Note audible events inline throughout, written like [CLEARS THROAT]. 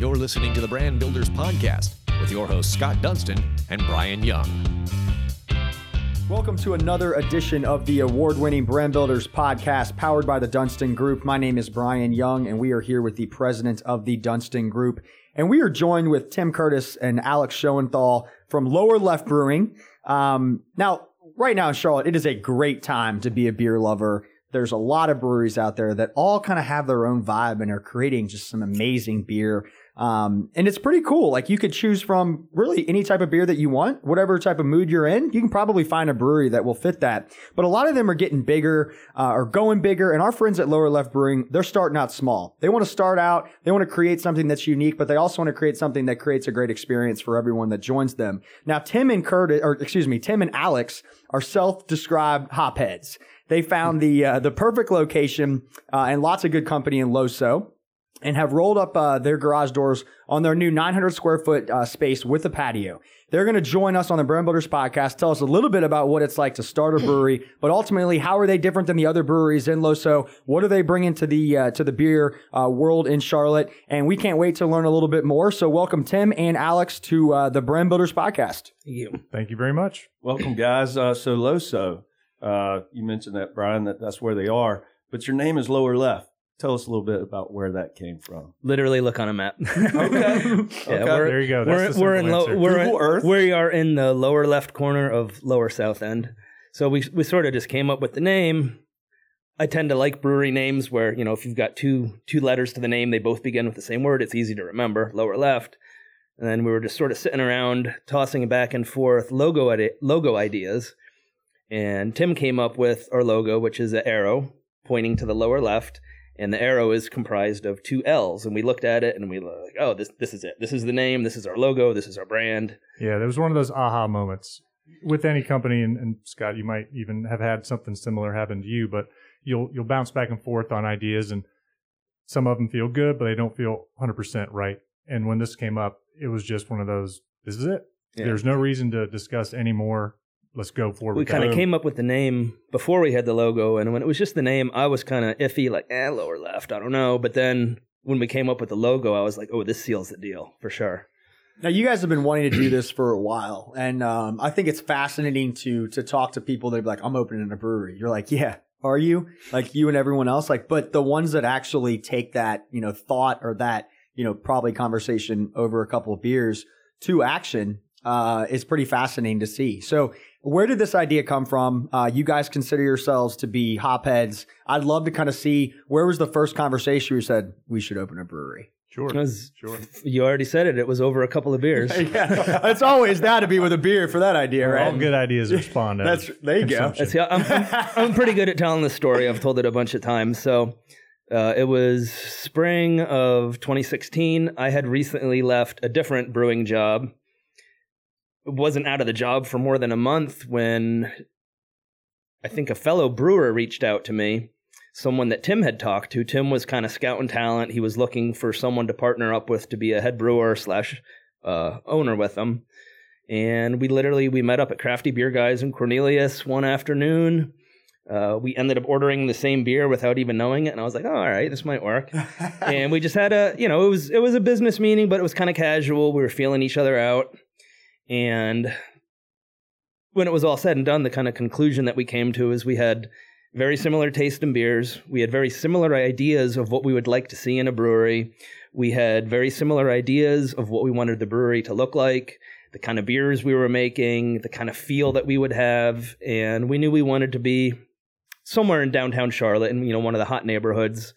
You're listening to the Brand Builders Podcast with your hosts Scott Dunstan and Brian Young. Welcome to another edition of the award winning Brand Builders podcast powered by the Dunstan Group. My name is Brian Young, and we are here with the president of the Dunstan Group. And we are joined with Tim Curtis and Alex Schoenthal from Lower Left Brewing. Um, now, right now in Charlotte, it is a great time to be a beer lover. There's a lot of breweries out there that all kind of have their own vibe and are creating just some amazing beer. Um, and it's pretty cool. Like you could choose from really any type of beer that you want, whatever type of mood you're in. You can probably find a brewery that will fit that. But a lot of them are getting bigger, uh, or going bigger. And our friends at Lower Left Brewing, they're starting out small. They want to start out. They want to create something that's unique, but they also want to create something that creates a great experience for everyone that joins them. Now, Tim and Curtis, or excuse me, Tim and Alex are self-described hopheads. They found the uh, the perfect location uh, and lots of good company in Loso and have rolled up uh, their garage doors on their new 900 square foot uh, space with a patio. They're going to join us on the Brand Builders podcast, tell us a little bit about what it's like to start a brewery, but ultimately, how are they different than the other breweries in Loso? What are they bringing to the uh, to the beer uh, world in Charlotte? And we can't wait to learn a little bit more. So, welcome Tim and Alex to uh, the Brand Builders podcast. Thank you. Thank you very much. Welcome, guys. Uh, so Loso, uh, you mentioned that, Brian, that that's where they are, but your name is Lower Left. Tell us a little bit about where that came from. Literally look on a map. [LAUGHS] [LAUGHS] Okay. Yeah, Okay. we're, There you go. We're, we're in simple low, answer. we're Google in, Earth. we are in the lower left corner of lower south end. So we we sort of just came up with the name. I tend to like brewery names where you know if you've got two two letters to the name, they both begin with the same word. It's easy to remember. Lower left. And then we were just sort of sitting around tossing back and forth logo ide- logo ideas. And Tim came up with our logo, which is an arrow pointing to the lower left, and the arrow is comprised of two L's. And we looked at it and we were like, oh, this this is it. This is the name. This is our logo. This is our brand. Yeah, there was one of those aha moments with any company, and, and Scott, you might even have had something similar happen to you. But you'll you'll bounce back and forth on ideas, and some of them feel good, but they don't feel 100 percent right. And when this came up, it was just one of those. This is it. Yeah. There's no reason to discuss anymore. Let's go forward. We kind of came up with the name before we had the logo, and when it was just the name, I was kind of iffy, like, eh, lower left, I don't know. But then when we came up with the logo, I was like, oh, this seals the deal for sure. Now, you guys have been wanting to do this for a while, and um, I think it's fascinating to to talk to people that are like, "I'm opening a brewery." You're like, "Yeah, are you?" Like you and everyone else, like, but the ones that actually take that, you know, thought or that, you know, probably conversation over a couple of beers to action uh, is pretty fascinating to see. So, where did this idea come from? Uh, you guys consider yourselves to be hopheads. I'd love to kind of see where was the first conversation where you said we should open a brewery. Sure. Because Sure. you already said it, it was over a couple of beers. [LAUGHS] yeah, it's always that to be with a beer for that idea, right? All good ideas respond. That's as there you go. That's, yeah, I'm, [LAUGHS] I'm pretty good at telling this story. I've told it a bunch of times. So uh, it was spring of 2016. I had recently left a different brewing job. Wasn't out of the job for more than a month when I think a fellow brewer reached out to me. Someone that Tim had talked to. Tim was kind of scouting talent. He was looking for someone to partner up with to be a head brewer slash uh, owner with him and we literally we met up at crafty beer guys in cornelius one afternoon uh, we ended up ordering the same beer without even knowing it and i was like oh, all right this might work [LAUGHS] and we just had a you know it was it was a business meeting but it was kind of casual we were feeling each other out and when it was all said and done the kind of conclusion that we came to is we had very similar taste in beers we had very similar ideas of what we would like to see in a brewery we had very similar ideas of what we wanted the brewery to look like the kind of beers we were making, the kind of feel that we would have, and we knew we wanted to be somewhere in downtown Charlotte, in you know one of the hot neighborhoods.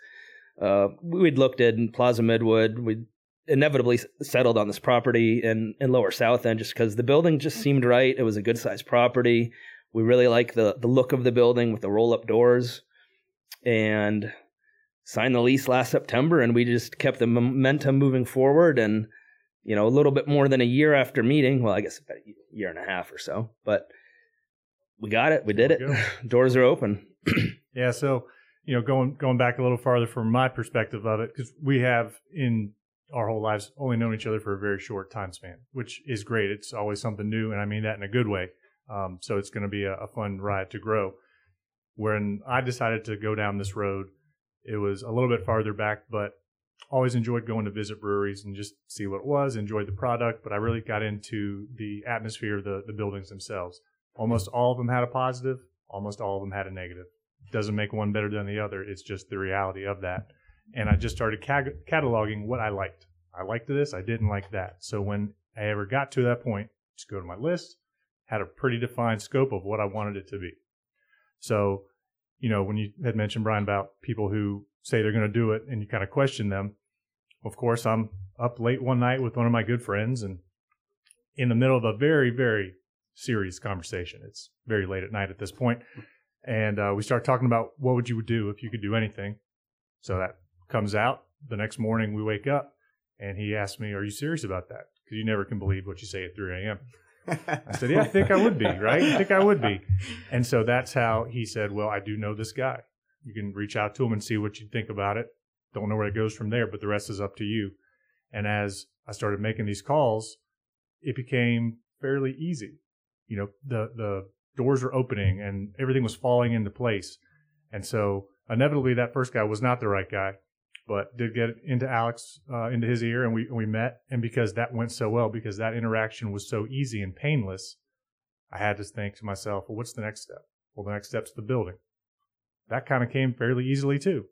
Uh, we'd looked at Plaza Midwood. We inevitably settled on this property in in Lower South End just because the building just mm-hmm. seemed right. It was a good sized property. We really liked the the look of the building with the roll up doors, and signed the lease last September, and we just kept the momentum moving forward and you know, a little bit more than a year after meeting. Well, I guess about a year and a half or so, but we got it. We did it. go. [LAUGHS] Doors are open. Yeah, so you know, going going back a little farther from my perspective of it, because we have in our whole lives only known each other for a very short time span, which is great. It's always something new, and I mean that in a good way. Um, so it's going to be a, a fun ride to grow. When I decided to go down this road, it was a little bit farther back, but always enjoyed going to visit breweries and just see what it was, enjoyed the product, but I really got into the atmosphere of the, the buildings themselves. Almost all of them had a positive, almost all of them had a negative. Doesn't make one better than the other. It's just the reality of that. And I just started ca- cataloging what I liked. I liked this, I didn't like that. So when I ever got to that point, just go to my list, had a pretty defined scope of what I wanted it to be. So, you know, when you had mentioned, Brian, about people who say they're going to do it and you kind of question them, of course, I'm up late one night with one of my good friends and in the middle of a very, very serious conversation. It's very late at night at this point. And uh, we start talking about what would you do if you could do anything. So that comes out. The next morning we wake up and he asked me, Are you serious about that? Because you never can believe what you say at 3 a.m. I said, Yeah, I think I would be, right? I think I would be. [LAUGHS] And so that's how he said, Well, I do know this guy. You can reach out to him and see what you think about it. Don't know where it goes from there, but the rest is up to you. And as I started making these calls, it became fairly easy. You know, the the doors were opening and everything was falling into place. And so inevitably that first guy was not the right guy, but did get into Alex uh, into his ear and we we met. And because that went so well, because that interaction was so easy and painless, I had to think to myself, well, what's the next step? Well, the next step's the building. That kind of came fairly easily too.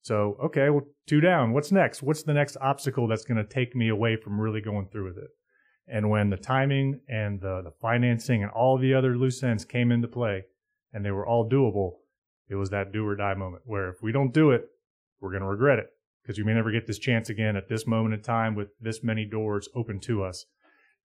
So, okay, well, two down. What's next? What's the next obstacle that's going to take me away from really going through with it? And when the timing and the, the financing and all the other loose ends came into play and they were all doable, it was that do or die moment where if we don't do it, we're going to regret it because we may never get this chance again at this moment in time with this many doors open to us.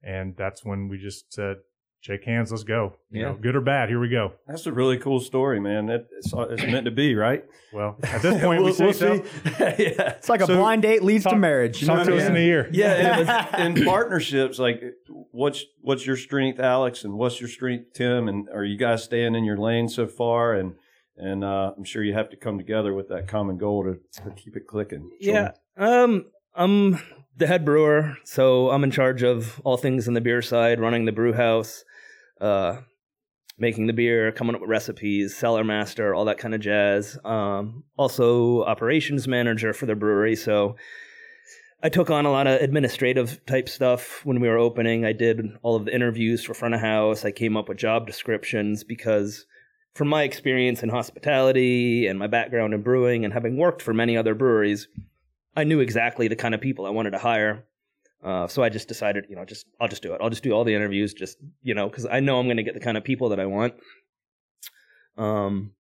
And that's when we just said, shake hands, let's go. You Yeah. know, good or bad, here we go. That's a really cool story, man. It, it's, uh, it's meant to be, right? Well, at this [LAUGHS] point, we We'll- say we'll so. see. [LAUGHS] yeah. It's like a So- blind date leads to marriage. You know Talk what to I us in a mean? year. Yeah, it was, [LAUGHS] in partnerships, like what's what's your strength, Alex, and what's your strength, Tim, and are you guys staying in your lane so far? And and uh, I'm sure you have to come together with that common goal to, to keep it clicking. Yeah. Um, I'm the head brewer, so I'm in charge of all things in the beer side, running the brew house, uh, making the beer, coming up with recipes, cellar master, all that kind of jazz. Um, also operations manager for the brewery, so I took on a lot of administrative type stuff when we were opening. I did all of the interviews for front of house. I came up with job descriptions because from my experience in hospitality and my background in brewing and having worked for many other breweries, I knew exactly the kind of people I wanted to hire. Uh, so I just decided, you know, just I'll just do it. I'll just do all the interviews, just you know, because I know I'm going to get the kind of people that I want. Um,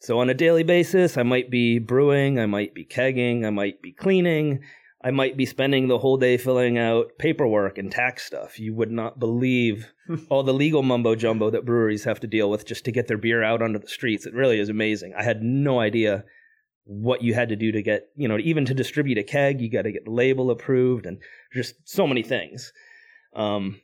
so on a daily basis, I might be brewing, I might be kegging, I might be cleaning, I might be spending the whole day filling out paperwork and tax stuff. You would not believe [LAUGHS] all the legal mumbo jumbo that breweries have to deal with just to get their beer out onto the streets. It really is amazing. I had no idea what you had to do to get, you know, even to distribute a keg, you got to get the label approved and just so many things. Um,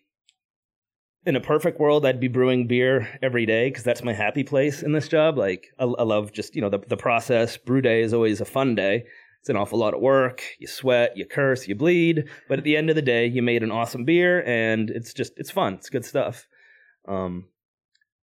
in a perfect world, I'd be brewing beer every day because that's my happy place in this job. Like, I, I love just, you know, the, the process. Brew day is always a fun day. It's an awful lot of work. You sweat, you curse, you bleed. But at the end of the day, you made an awesome beer and it's just, it's fun. It's good stuff. Um,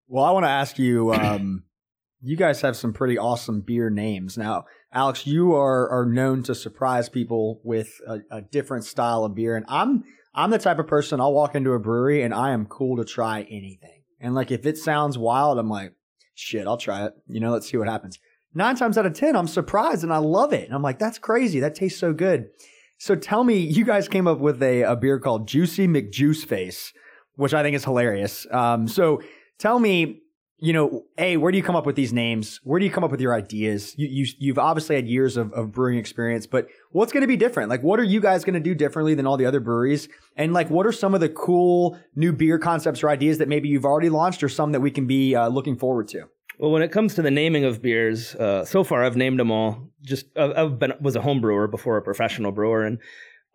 Well, I want to ask you. Um, [CLEARS THROAT] you guys have some pretty awesome beer names. Now, Alex, you are are known to surprise people with a, a different style of beer, and I'm I'm the type of person I'll walk into a brewery and I am cool to try anything. And like if it sounds wild, I'm like, shit, I'll try it. You know, let's see what happens. Nine times out of ten, I'm surprised and I love it. And I'm like, that's crazy. That tastes so good. So tell me, you guys came up with a, a beer called Juicy McJuice Face, which I think is hilarious. Um, so tell me, you know, a where do you come up with these names? Where do you come up with your ideas? You, you you've obviously had years of, of brewing experience, but what's going to be different? Like, what are you guys going to do differently than all the other breweries? And like, what are some of the cool new beer concepts or ideas that maybe you've already launched, or some that we can be uh, looking forward to? Well, when it comes to the naming of beers, uh, so far I've named them all. Just I've been was a home brewer before a professional brewer, and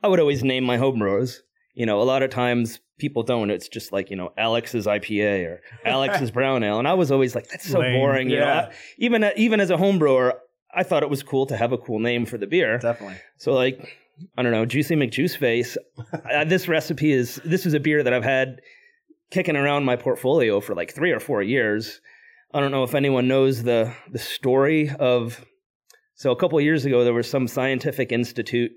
I would always name my home brewers. You know, a lot of times people don't. It's just like you know Alex's IPA or Alex's [LAUGHS] Brown Ale, and I was always like, that's so Lame. boring. You know, I- even even as a home brewer, I thought it was cool to have a cool name for the beer. Definitely. So like I don't know, Juicy McJuice Face. uh, this recipe is this is a beer that I've had kicking around my portfolio for like three or four years. I don't know if anyone knows the the story of. So a couple of years ago, there was some scientific institute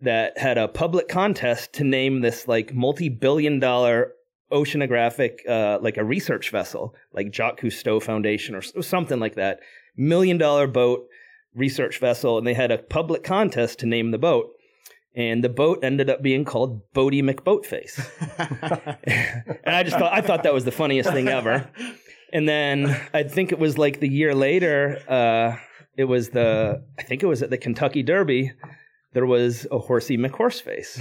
that had a public contest to name this like multi-billion dollar oceanographic uh, like a research vessel like Jacques Cousteau Foundation or something like that million dollar boat research vessel and they had a public contest to name the boat and the boat ended up being called Boaty McBoatface. [LAUGHS] [LAUGHS] and I just thought I thought that was the funniest thing ever. [LAUGHS] And then I think it was like the year later, uh, it was the I think it was at the Kentucky Derby. There was a horsey McHorseface,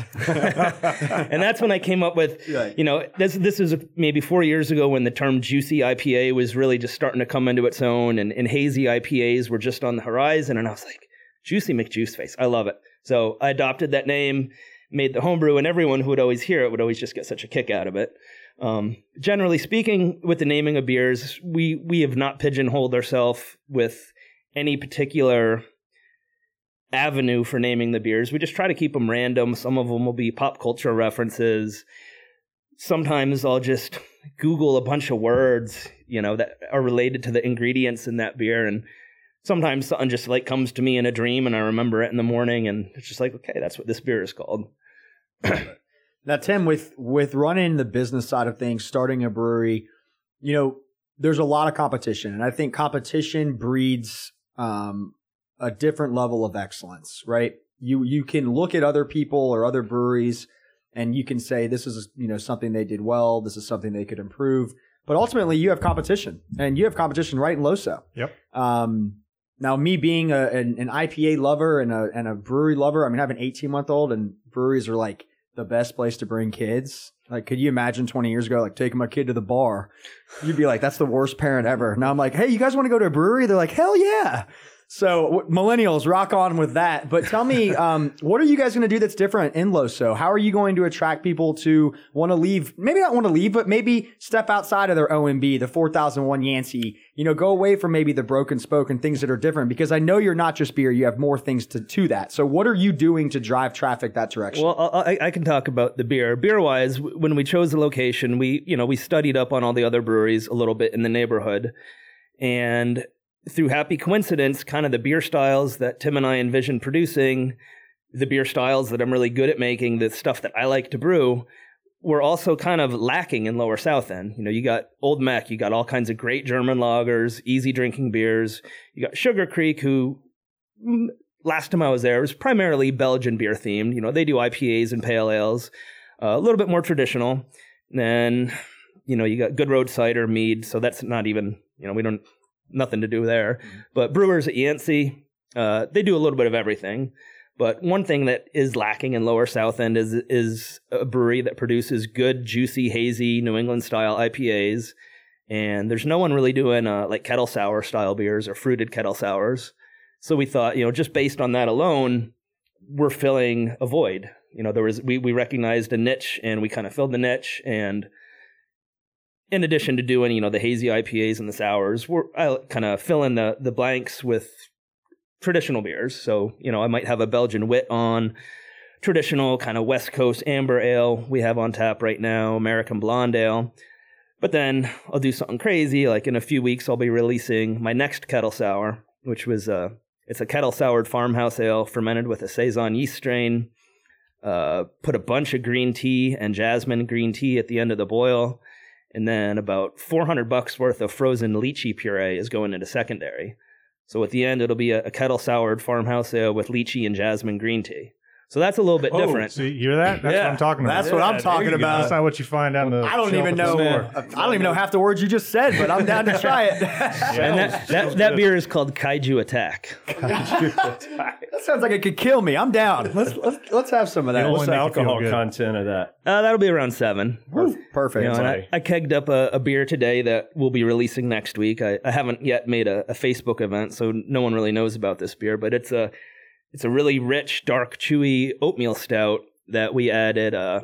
[LAUGHS] and that's when I came up with, you know, this this was maybe four years ago when the term juicy IPA was really just starting to come into its own, and, and hazy IPAs were just on the horizon, and I was like, juicy McJuiceface, I love it. So I adopted that name, made the homebrew, and everyone who would always hear it would always just get such a kick out of it. Um, generally speaking, with the naming of beers, we we have not pigeonholed ourselves with any particular avenue for naming the beers. We just try to keep them random. Some of them will be pop culture references. Sometimes I'll just Google a bunch of words, you know, that are related to the ingredients in that beer and sometimes something just like comes to me in a dream and I remember it in the morning and it's just like, okay, that's what this beer is called. [CLEARS THROAT] now, Tim, with with running the business side of things, starting a brewery, you know, there's a lot of competition, and I think competition breeds um, a different level of excellence, right? You you can look at other people or other breweries, and you can say this is you know something they did well, this is something they could improve. But ultimately, you have competition, and you have competition right in Loso. Yep. Um, now, me being a, an, an, IPA lover and a, and a brewery lover, I mean, I have an 18 month old and breweries are like the best place to bring kids. Like, could you imagine 20 years ago, like taking my kid to the bar? You'd be like, that's the worst parent ever. Now I'm like, hey, you guys want to go to a brewery? They're like, hell yeah. So millennials rock on with that. But tell me, [LAUGHS] um, what are you guys going to do that's different in Loso? How are you going to attract people to want to leave? Maybe not want to leave, but maybe step outside of their OMB, the 4001 Yancey. You know, go away from maybe the broken spoke and things that are different. Because I know you're not just beer; you have more things to to that. So, what are you doing to drive traffic that direction? Well, I, I can talk about the beer. Beer wise, when we chose the location, we you know we studied up on all the other breweries a little bit in the neighborhood, and through happy coincidence, kind of the beer styles that Tim and I envisioned producing, the beer styles that I'm really good at making, the stuff that I like to brew, were also kind of lacking in Lower South End. You know, you got Old Meck, you got all kinds of great German lagers, easy drinking beers. You got Sugar Creek, who mm, last time I was there was primarily Belgian beer themed. You know, they do IPAs and pale ales, uh, a little bit more traditional. then, you know, you got Good Road cider, mead. So that's not even, you know, we don't nothing to do there. Mm-hmm. But brewers at Yancey, uh, they do a little bit of everything. But one thing that is lacking in Lower South End is is a brewery that produces good, juicy, hazy New England style IPAs. And there's no one really doing uh, like kettle sour style beers or fruited kettle sours. So we thought, you know, just based on that alone, we're filling a void. You know, there was we we recognized a niche and we kind of filled the niche and in addition to doing you know the hazy IPAs and the sours, we're I kind of fill in the the blanks with traditional beers. So you know I might have a Belgian wit on traditional kind of West Coast amber ale we have on tap right now, American blonde ale. But then I'll do something crazy. Like in a few weeks, I'll be releasing my next kettle sour, which was a uh, it's a kettle soured farmhouse ale fermented with a saison yeast strain. Uh, put a bunch of green tea and jasmine green tea at the end of the boil and then about 400 bucks worth of frozen lychee puree is going into secondary. So at the end, it'll be a, a kettle soured farmhouse ale with lychee and jasmine green tea. So that's a little bit oh, different. See, you hear that? That's yeah, what I'm talking about. That's what I'm talking about. That's not what you find on the. I don't even know. I don't even know half the words you just said, but I'm down to [LAUGHS] try it. [LAUGHS] and that, that, that, beer is called Kaiju Attack. Kaiju Attack. that sounds like it could kill me. I'm down. Let's let's, let's have some of that. What's the alcohol content of that? Uh, that'll be around seven. Perfect. You know, I, I, kegged up a, a, beer today that we'll be releasing next week. I, I haven't yet made a, a Facebook event, so no one really knows about this beer, but it's a it's a really rich, dark, chewy oatmeal stout that we added uh,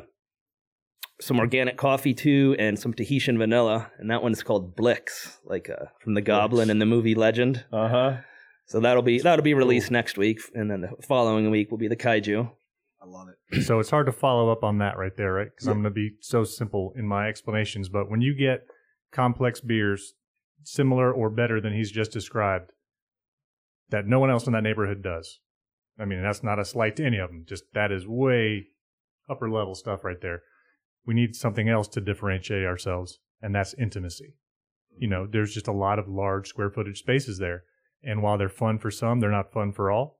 some organic coffee to and some Tahitian vanilla, and that one's called Blix, like uh, from the Goblin in the movie Legend. Uh huh. So that'll be that'll be released cool. next week, and then the following week will be the Kaiju. I love it. [CLEARS THROAT] So it's hard to follow up on that right there, right? Because yeah. I'm going to be so simple in my explanations. But when you get complex beers similar or better than he's just described, that no one else in that neighborhood does, I mean, that's not a slight to any of them. Just that is way upper level stuff right there. We need something else to differentiate ourselves, and that's intimacy. You know, there's just a lot of large square footage spaces there. And while they're fun for some, they're not fun for all.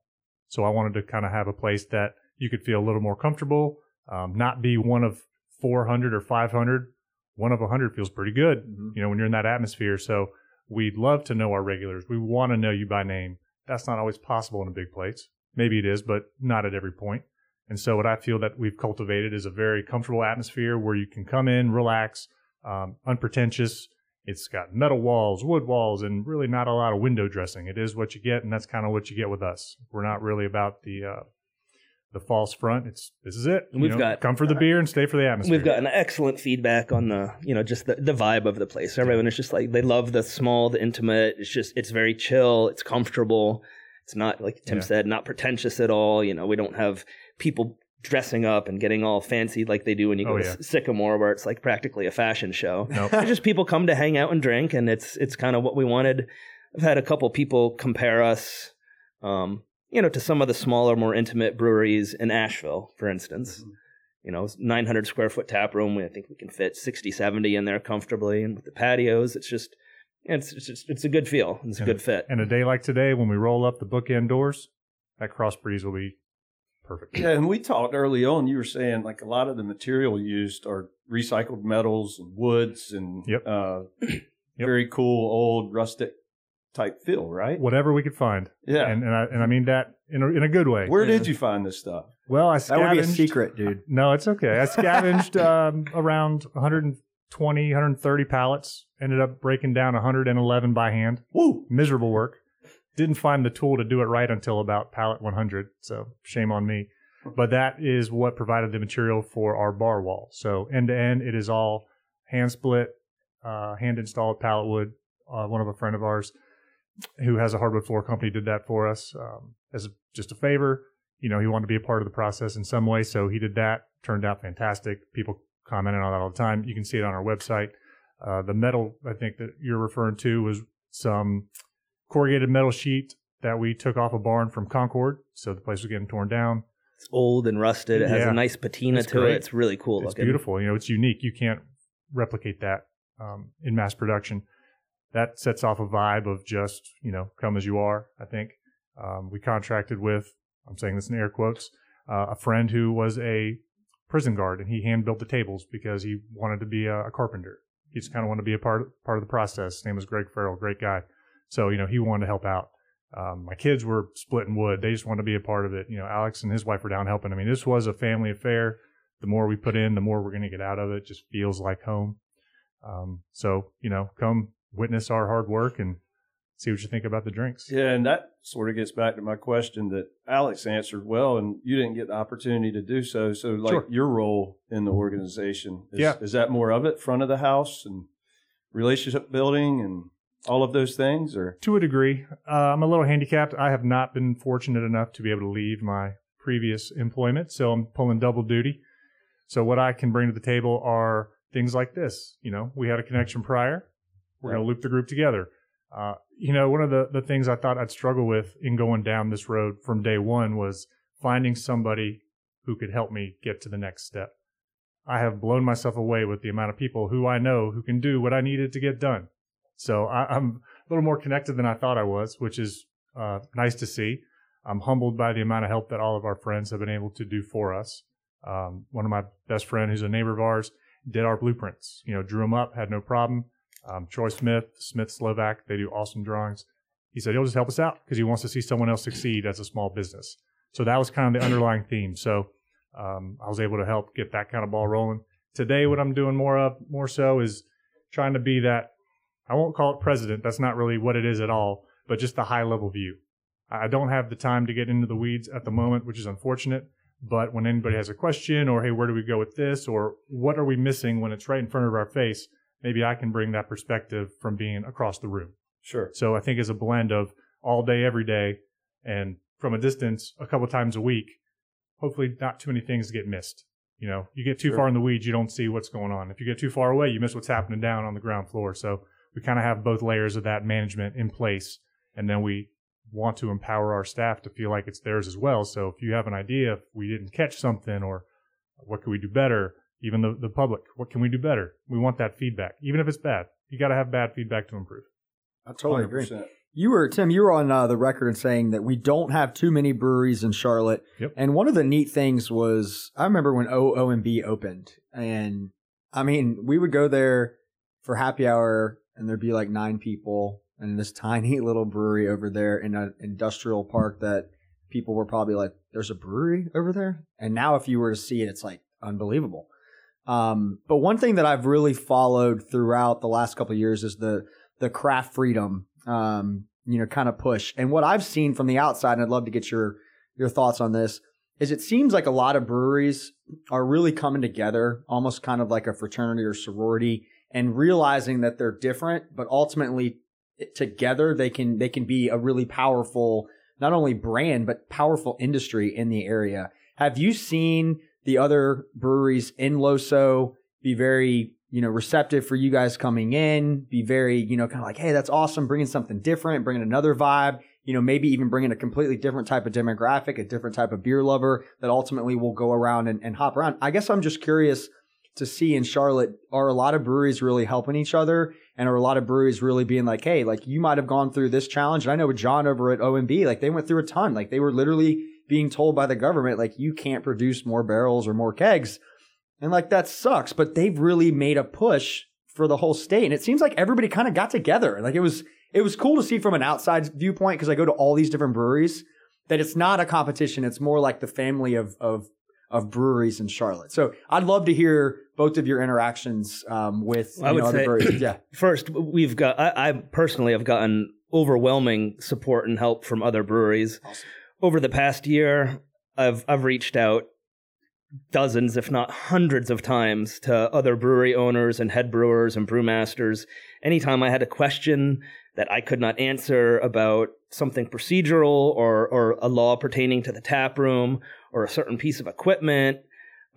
So I wanted to kind of have a place that you could feel a little more comfortable, um, not be one of 400 or 500. One of 100 feels pretty good, Mm-hmm. you know, when you're in that atmosphere. So we'd love to know our regulars. We want to know you by name. That's not always possible in a big place. Maybe it is, but not at every point. And so what I feel that we've cultivated is a very comfortable atmosphere where you can come in, relax, um, unpretentious. It's got metal walls, wood walls, and really not a lot of window dressing. It is what you get, and that's kind of what you get with us. We're not really about the uh, the false front. It's this is it. And we've know, got- come for the beer and stay for the atmosphere. We've gotten excellent feedback on the, you know, just the, the vibe of the place. Everyone is just like they love the small, the intimate. It's just it's very chill. It's comfortable. It's not like Tim Yeah. said, not pretentious at all. You know, we don't have people dressing up and getting all fancy like they do when you go Oh, to yeah. Sycamore, where it's like practically a fashion show. Nope. It's just people come to hang out and drink, and it's it's kind of what we wanted. I've had a couple people compare us, um, you know, to some of the smaller, more intimate breweries in Asheville, for instance. You know, 900 square foot tap room. I think we can fit 60, 70 in there comfortably, and with the patios, it's just it's it's just, it's a good feel. It's a And- good fit. And a day like today, when we roll up the bookend doors, that cross breeze will be perfect. Yeah, and we talked early on. You were saying like a lot of the material used are recycled metals and woods and Yep. uh, [CLEARS THROAT] very cool old rustic type feel, right? Whatever we could find. Yeah. And and I, and I mean that in a, in a good way. Where did you find this stuff? Well, I scavenged. That scavenged. would be a secret, dude. No, it's okay. I scavenged [LAUGHS] um, around 120, 130 pallets. Ended up breaking down 111 by hand. Woo! Miserable work. Didn't find the tool to do it right until about pallet 100. So shame on me. But that is what provided the material for our bar wall. So end to end, it is all hand split, uh, hand installed pallet wood. Uh, one of a friend of ours who has a hardwood floor company did that for us um, as a, just a favor. You know, he wanted to be a part of the process in some way, so he did that. Turned out fantastic. People commented on that all the time. You can see it on our website. Uh, the metal, I think that you're referring to, was some corrugated metal sheet that we took off a barn from Concord. So the place was getting torn down. It's old and rusted. It has a nice patina It's to great. it. It's really cool it's looking. beautiful. You know, it's unique. You can't replicate that um, in mass production. That sets off a vibe of just you know, come as you are. I think um, we contracted with. I'm saying this in air quotes. Uh, a friend who was a prison guard, and he hand built the tables because he wanted to be a, a carpenter. He just kind of wanted to be a part part of the process. His name was Greg Farrell, great guy. So you know, he wanted to help out. Um, my kids were splitting wood. They just wanted to be a part of it. You know, Alex and his wife were down helping. I mean, this was a family affair. The more we put in, the more we're going to get out of it. Just feels like home. Um, so, you know, come witness our hard work and see what you think about the drinks. Yeah, and that sort of gets back to my question that Alex answered well, and you didn't get the opportunity to do so. So, like Sure. your role in the organization, is, Yeah. is that more of it, front of the house and relationship building and all of those things, or To a degree, uh, I'm a little handicapped. I have not been fortunate enough to be able to leave my previous employment, so I'm pulling double duty. So what I can bring to the table are things like this. You know, we had a connection prior. We're going to loop the group together. Uh, you know, one of the, the things I thought I'd struggle with in going down this road from day one was finding somebody who could help me get to the next step. I have blown myself away with the amount of people who I know who can do what I needed to get done. So I, I'm a little more connected than I thought I was, which is uh, nice to see. I'm humbled by the amount of help that all of our friends have been able to do for us. Um, one of my best friend, who's a neighbor of ours, did our blueprints. You know, drew them up, had no problem. Um, Troy Smith, Smith Slovak, they do awesome drawings. He said he'll just help us out because he wants to see someone else succeed as a small business. So that was kind of the underlying theme. So um, I was able to help get that kind of ball rolling. Today, what I'm doing more of, more so, is trying to be that. I won't call it president. That's not really what it is at all, but just the high level view. I don't have the time to get into the weeds at the moment, which is unfortunate. But when anybody has a question, or hey, where do we go with this, or what are we missing when it's right in front of our face, maybe I can bring that perspective from being across the room. sure, So I think as a blend of all day, every day, and from a distance, a couple times a week, hopefully not too many things get missed. You know, you get too Sure. far in the weeds, you don't see what's going on. If you get too far away, you miss what's happening down on the ground floor. So we kind of have both layers of that management in place, and then we want to empower our staff to feel like it's theirs as well. So if you have an idea, if we didn't catch something or what can we do better, even the, the public, what can we do better? We want that feedback, even if it's bad. You got to have bad feedback to improve. I totally agree. 100%. You were Tim. You were on uh, the record in saying that we don't have too many breweries in Charlotte. Yep. And one of the neat things was I remember when OMB opened, and I mean we would go there for happy hour, and there'd be like nine people in this [LAUGHS] tiny little brewery over there in an industrial park that people were probably like, "There's a brewery over there." And now, if you were to see it, it's like unbelievable. Um, but one thing that I've really followed throughout the last couple of years is the the craft freedom, um, you know, kind of push. And what I've seen from the outside, and I'd love to get your your thoughts on this, is it seems like a lot of breweries are really coming together, almost kind of like a fraternity or sorority, and realizing that they're different, but ultimately together they can they can be a really powerful not only brand but powerful industry in the area. Have you seen the other breweries in Loso be very you know receptive for you guys coming in? Be very you know kind of like hey that's awesome, bringing something different, bringing another vibe. You know maybe even bringing a completely different type of demographic, a different type of beer lover that ultimately will go around and, and hop around. I guess I'm just curious to see in Charlotte are a lot of breweries really helping each other and are a lot of breweries really being like, hey, like you might have gone through this challenge. And I know with John over at OMB, like they went through a ton. Like they were literally being told by the government, like you can't produce more barrels or more kegs. And like that sucks, but they've really made a push for the whole state. And it seems like everybody kind of got together. Like it was it was cool to see from an outside viewpoint because I go to all these different breweries that it's not a competition. It's more like the family of of of breweries in Charlotte. So I'd love to hear both of your interactions um, with you I would know, other say- breweries. Yeah. [CLEARS THROAT] First, we've got, I, I personally have gotten overwhelming support and help from other breweries. Awesome. Over the past year, I've, I've reached out dozens, if not hundreds of times to other brewery owners and head brewers and brewmasters. Anytime I had a question that I could not answer about something procedural or, or a law pertaining to the tap room or a certain piece of equipment,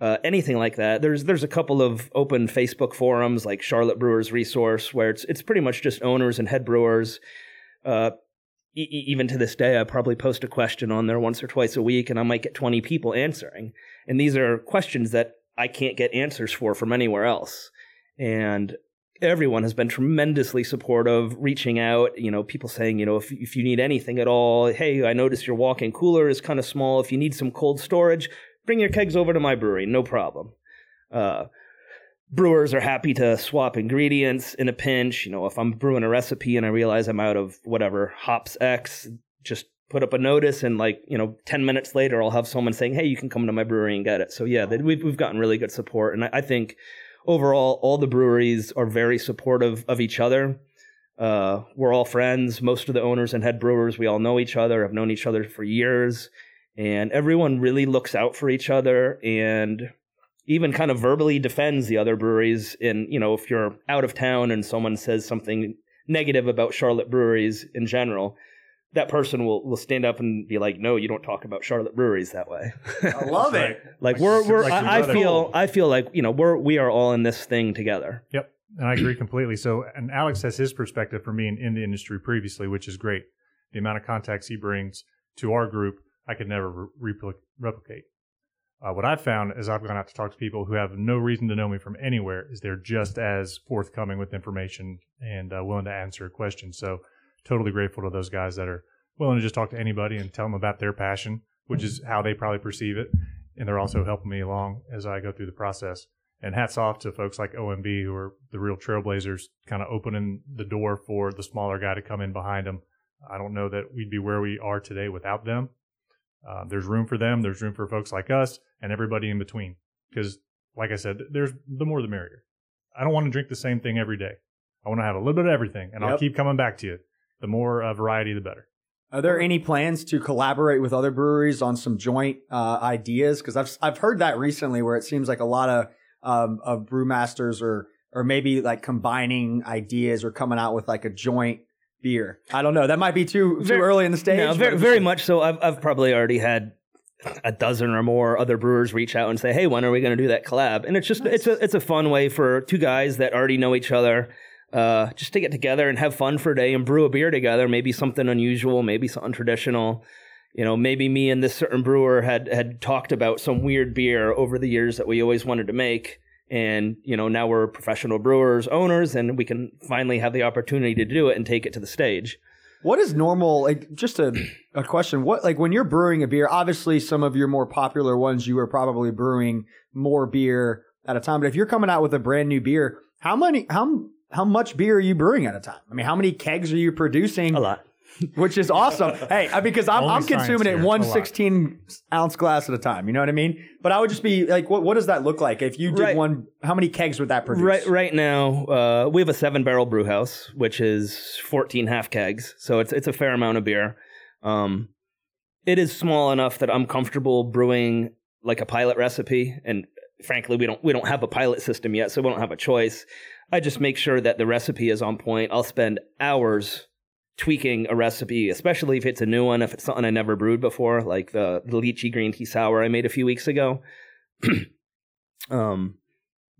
uh, anything like that. There's there's a couple of open Facebook forums like Charlotte Brewers Resource where it's it's pretty much just owners and head brewers. Uh, e- even to this day, I probably post a question on there once or twice a week, and I might get 20 people answering. And these are questions that I can't get answers for from anywhere else. And everyone has been tremendously supportive, reaching out. You know, people saying, you know, if if you need anything at all, hey, I noticed your walk-in cooler is kind of small. If you need some cold storage, bring your kegs over to my brewery, no problem. Uh, brewers are happy to swap ingredients in a pinch. You know, if I'm brewing a recipe and I realize I'm out of whatever hops X, just put up a notice and like you know 10 minutes later i'll have someone saying hey you can come to my brewery and get it. So yeah we've, we've gotten really good support. And I, I think overall all the breweries are very supportive of each other. Uh, we're all friends. Most of the owners and head brewers we all know each other have known each other for years. And everyone really looks out for each other. And even kind of verbally defends the other breweries in you know if you're out of town and someone says something negative about charlotte breweries in general that person will, will stand up and be like, "No, you don't talk about Charlotte breweries that way." I [LAUGHS] love it. like we're we're Like I, I brother. feel I feel like you know we're we are all in this thing together. Yep, and I agree completely. So, and Alex has his perspective from being in the industry previously, which is great. The amount of contacts he brings to our group, I could never re- replicate. Uh, what I've found as I've gone out to talk to people who have no reason to know me from anywhere is they're just as forthcoming with information and uh, willing to answer questions. So, totally grateful to those guys that are willing to just talk to anybody and tell them about their passion, which is how they probably perceive it. And they're also helping me along as I go through the process. And hats off to folks like OMB who are the real trailblazers, kind of opening the door for the smaller guy to come in behind them. I don't know that we'd be where we are today without them. Uh, there's room for them. There's room for folks like us and everybody in between. Because, like I said, there's the more the merrier. I don't want to drink the same thing every day. I want to have a little bit of everything, and I'll keep coming back to you. The more uh, variety, the better. Are there any plans to collaborate with other breweries on some joint uh, ideas? Because I've I've heard that recently, where it seems like a lot of um, of brewmasters are or maybe like combining ideas or coming out with like a joint beer. I don't know. That might be too too Very- early in the stage. No, very, very much so. I've I've probably already had a dozen or more other brewers reach out and say, "Hey, when are we going to do that collab?" And it's just it's a it's a fun way for two guys that already know each other. uh, just to get together and have fun for a day and brew a beer together. Maybe something unusual, maybe something traditional. You know, maybe me and this certain brewer had had talked about some weird beer over the years that we always wanted to make. And, you know, now we're professional brewers, owners, and we can finally have the opportunity to do it and take it to the stage. What is normal? Like, just a, a question. What, like, when you're brewing a beer, obviously some of your more popular ones, you are probably brewing more beer at a time. But if you're coming out with a brand new beer, how many, how, how much beer are you brewing at a time? I mean, how many kegs are you producing? A lot. [LAUGHS] which is awesome. hey, because I'm, I'm consuming it one 16 ounce glass at a time. You know what I mean? But I would just be like, what, what does that look like? If you did Right. one, how many kegs would that produce? Right, right now, uh, we have a seven barrel brew house, which is 14 half kegs. So it's, it's a fair amount of beer. Um, it is small enough that I'm comfortable brewing like a pilot recipe. And frankly, we don't, we don't have a pilot system yet, so we don't have a choice. I just make sure that the recipe is on point. I'll spend hours tweaking a recipe, especially if it's a new one, if it's something I never brewed before, like the, the lychee green tea sour I made a few weeks ago. [CLEARS THROAT] um,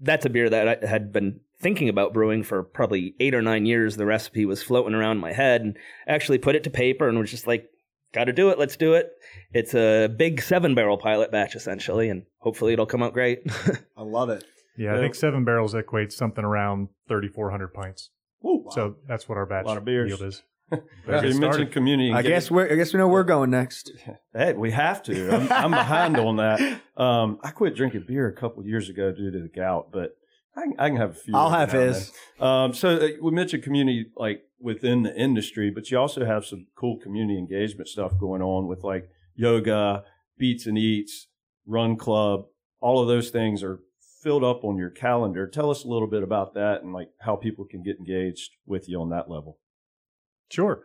that's a beer that I had been thinking about brewing for probably eight or nine years. The recipe was floating around my head and actually put it to paper and was just like, got to do it. Let's do it. It's a big seven barrel pilot batch essentially, and hopefully it'll come out great. [LAUGHS] I love it. Yeah, I think seven barrels equates something around 3,400 pints. So So that's what our batch lot of beers. yield is. So you mentioned community. I guess we're, I guess we know where we're going next. [LAUGHS] Hey, we have to. I'm, I'm behind on that. [LAUGHS] Um, I quit drinking beer a couple of years ago due to the gout, but I can, I can have a few. I'll have now his. Um, so uh, we mentioned community like within the industry, but you also have some cool community engagement stuff going on with like yoga, beats and eats, run club. All of those things are filled up on your calendar. Tell us a little bit about that and like how people can get engaged with you on that level. Sure.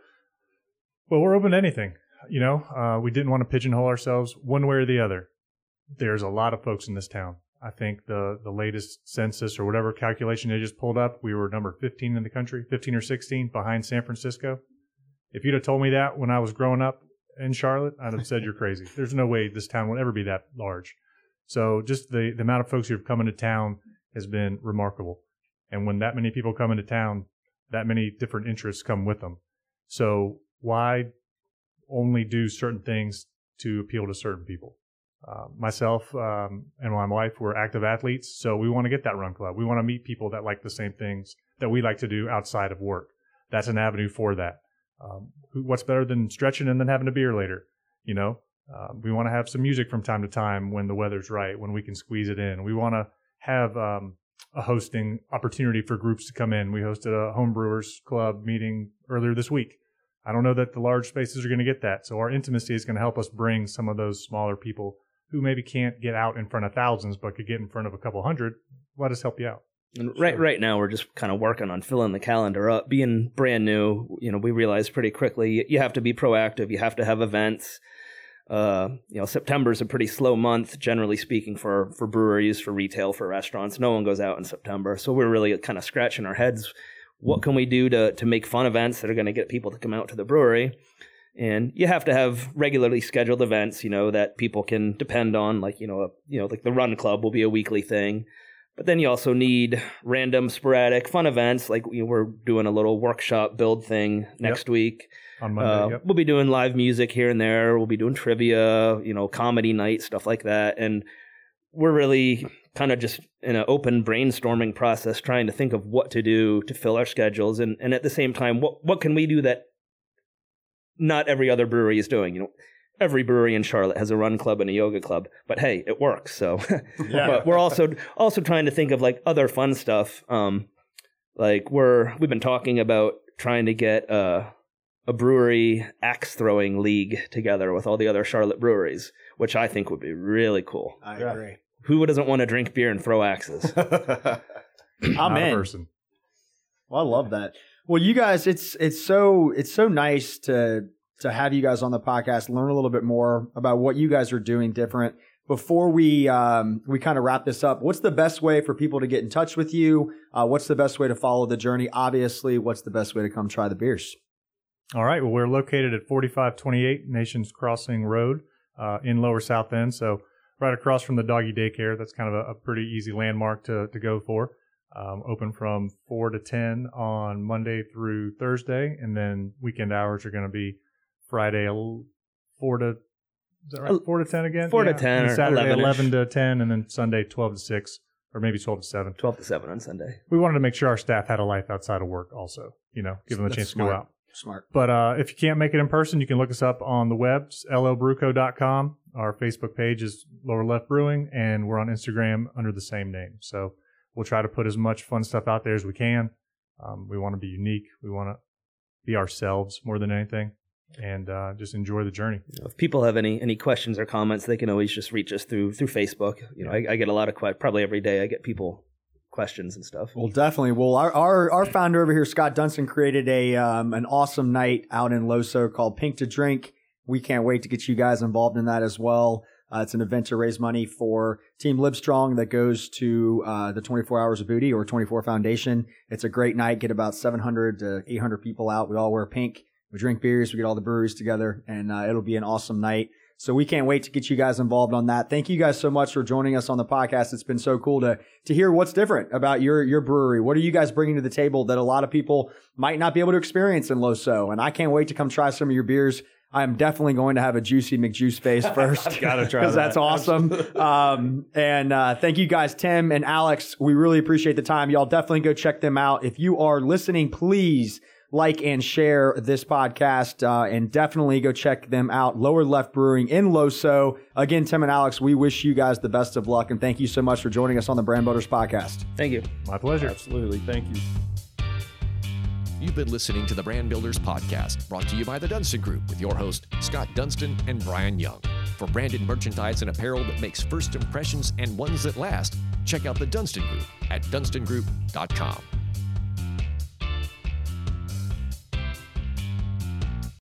Well, we're open to anything. You know, uh, we didn't want to pigeonhole ourselves one way or the other. There's a lot of folks in this town. I think the the latest census or whatever calculation they just pulled up, we were number 15 in the country, 15 or 16 behind San Francisco. If you'd have told me that when I was growing up in Charlotte, I'd have said you're crazy. [LAUGHS] There's no way this town will ever be that large. So just the, the amount of folks who have come into town has been remarkable. And when that many people come into town, that many different interests come with them. So why only do certain things to appeal to certain people? Uh, myself um, and my wife were active athletes, so we want to get that run club. We want to meet people that like the same things that we like to do outside of work. That's an avenue for that. Um, who, what's better than stretching and then having a beer later? You know, uh, we want to have some music from time to time when the weather's right, when we can squeeze it in. We want to have um, a hosting opportunity for groups to come in. We hosted a homebrewers club meeting earlier this week. I don't know that the large spaces are going to get that. So our intimacy is going to help us bring some of those smaller people who maybe can't get out in front of thousands, but could get in front of a couple hundred. Let us help you out. And right right now we're just kind of working on filling the calendar up. Being brand new, you know, we realized pretty quickly you have to be proactive. You have to have events. Uh, you know, September is a pretty slow month, generally speaking, for for breweries, for retail, for restaurants. No one goes out in September, so we're really kind of scratching our heads. What can we do to to make fun events that are going to get people to come out to the brewery? And you have to have regularly scheduled events, you know, that people can depend on. Like you know, a, you know, like the Run Club will be a weekly thing. But then you also need random, sporadic, fun events. Like you know, we're doing a little workshop build thing next week. On Monday, Uh, yep. We'll be doing live music here and there. We'll be doing trivia, you know, comedy night, stuff like that. And we're really kind of just in an open brainstorming process, trying to think of what to do to fill our schedules, and and at the same time, what what can we do that not every other brewery is doing? You know, every brewery in Charlotte has a run club and a yoga club, but hey, it works. So, [LAUGHS] but we're also also trying to think of like other fun stuff. Um, like we're we've been talking about trying to get uh a brewery axe throwing league together with all the other Charlotte breweries, which I think would be really cool. I Yeah. agree. Who doesn't want to drink beer and throw axes? [LAUGHS] I'm Not a in. person. Well, I love that. Well, you guys, it's it's so it's so nice to to have you guys on the podcast, learn a little bit more about what you guys are doing different. Before we um, we kind of wrap this up, what's the best way for people to get in touch with you? Uh, what's the best way to follow the journey? Obviously, what's the best way to come try the beers? All right. Well, we're located at 4528 Nations Crossing Road uh, in Lower South End. So, right across from the doggy daycare. That's kind of a, a pretty easy landmark to, to go for. Um, open from 4 to 10 on Monday through Thursday, and then weekend hours are going to be Friday 4 to is that right? 4 to 10 again? 4 to 10 And Saturday 11-ish. 11 to 10, and then Sunday 12 to 6, or maybe 12 to 7. 12 to 7 on Sunday. We wanted to make sure our staff had a life outside of work also, you know, give them a That's chance to go out. Smart. But uh, if you can't make it in person, you can look us up on the web, it's lobruco.com. Our Facebook page is Lower Left Brewing, and we're on Instagram under the same name. So we'll try to put as much fun stuff out there as we can. Um, we want to be unique. We want to be ourselves more than anything, and uh, just enjoy the journey. You know, if people have any any questions or comments, they can always just reach us through through Facebook. You know, I, I get a lot of probably every day. I get people questions and stuff. Well, definitely. Well, our, our, our founder over here, Scott Dunstan, created a um, an awesome night out in Loso called Pink to Drink. We can't wait to get you guys involved in that as well. Uh, it's an event to raise money for Team Livestrong that goes to uh, the 24 Hours of Booty or 24 Foundation. It's a great night. Get about 700 to 800 people out. We all wear pink. We drink beers. We get all the breweries together, and uh, it'll be an awesome night. So we can't wait to get you guys involved on that. Thank you guys so much for joining us on the podcast. It's been so cool to to hear what's different about your your brewery. What are you guys bringing to the table that a lot of people might not be able to experience in Loso? And I can't wait to come try some of your beers. I'm definitely going to have a juicy McJuice face [LAUGHS] first. Gotta try because that. that's awesome. um, and uh, thank you guys, Tim and Alex. We really appreciate the time. Y'all definitely go check them out. If you are listening, please like and share this podcast, uh, and definitely go check them out. Lower Left Brewing in Loso. Again, Tim and Alex, we wish you guys the best of luck, and thank you so much for joining us on the Brand Builders podcast. Thank you. My pleasure. Absolutely. Thank you. You've been listening to the Brand Builders Podcast, brought to you by the Dunstan Group with your host, Scott Dunstan and Brian Young. For branded merchandise and apparel that makes first impressions and ones that last, check out the Dunstan Group at dunstangroup.com.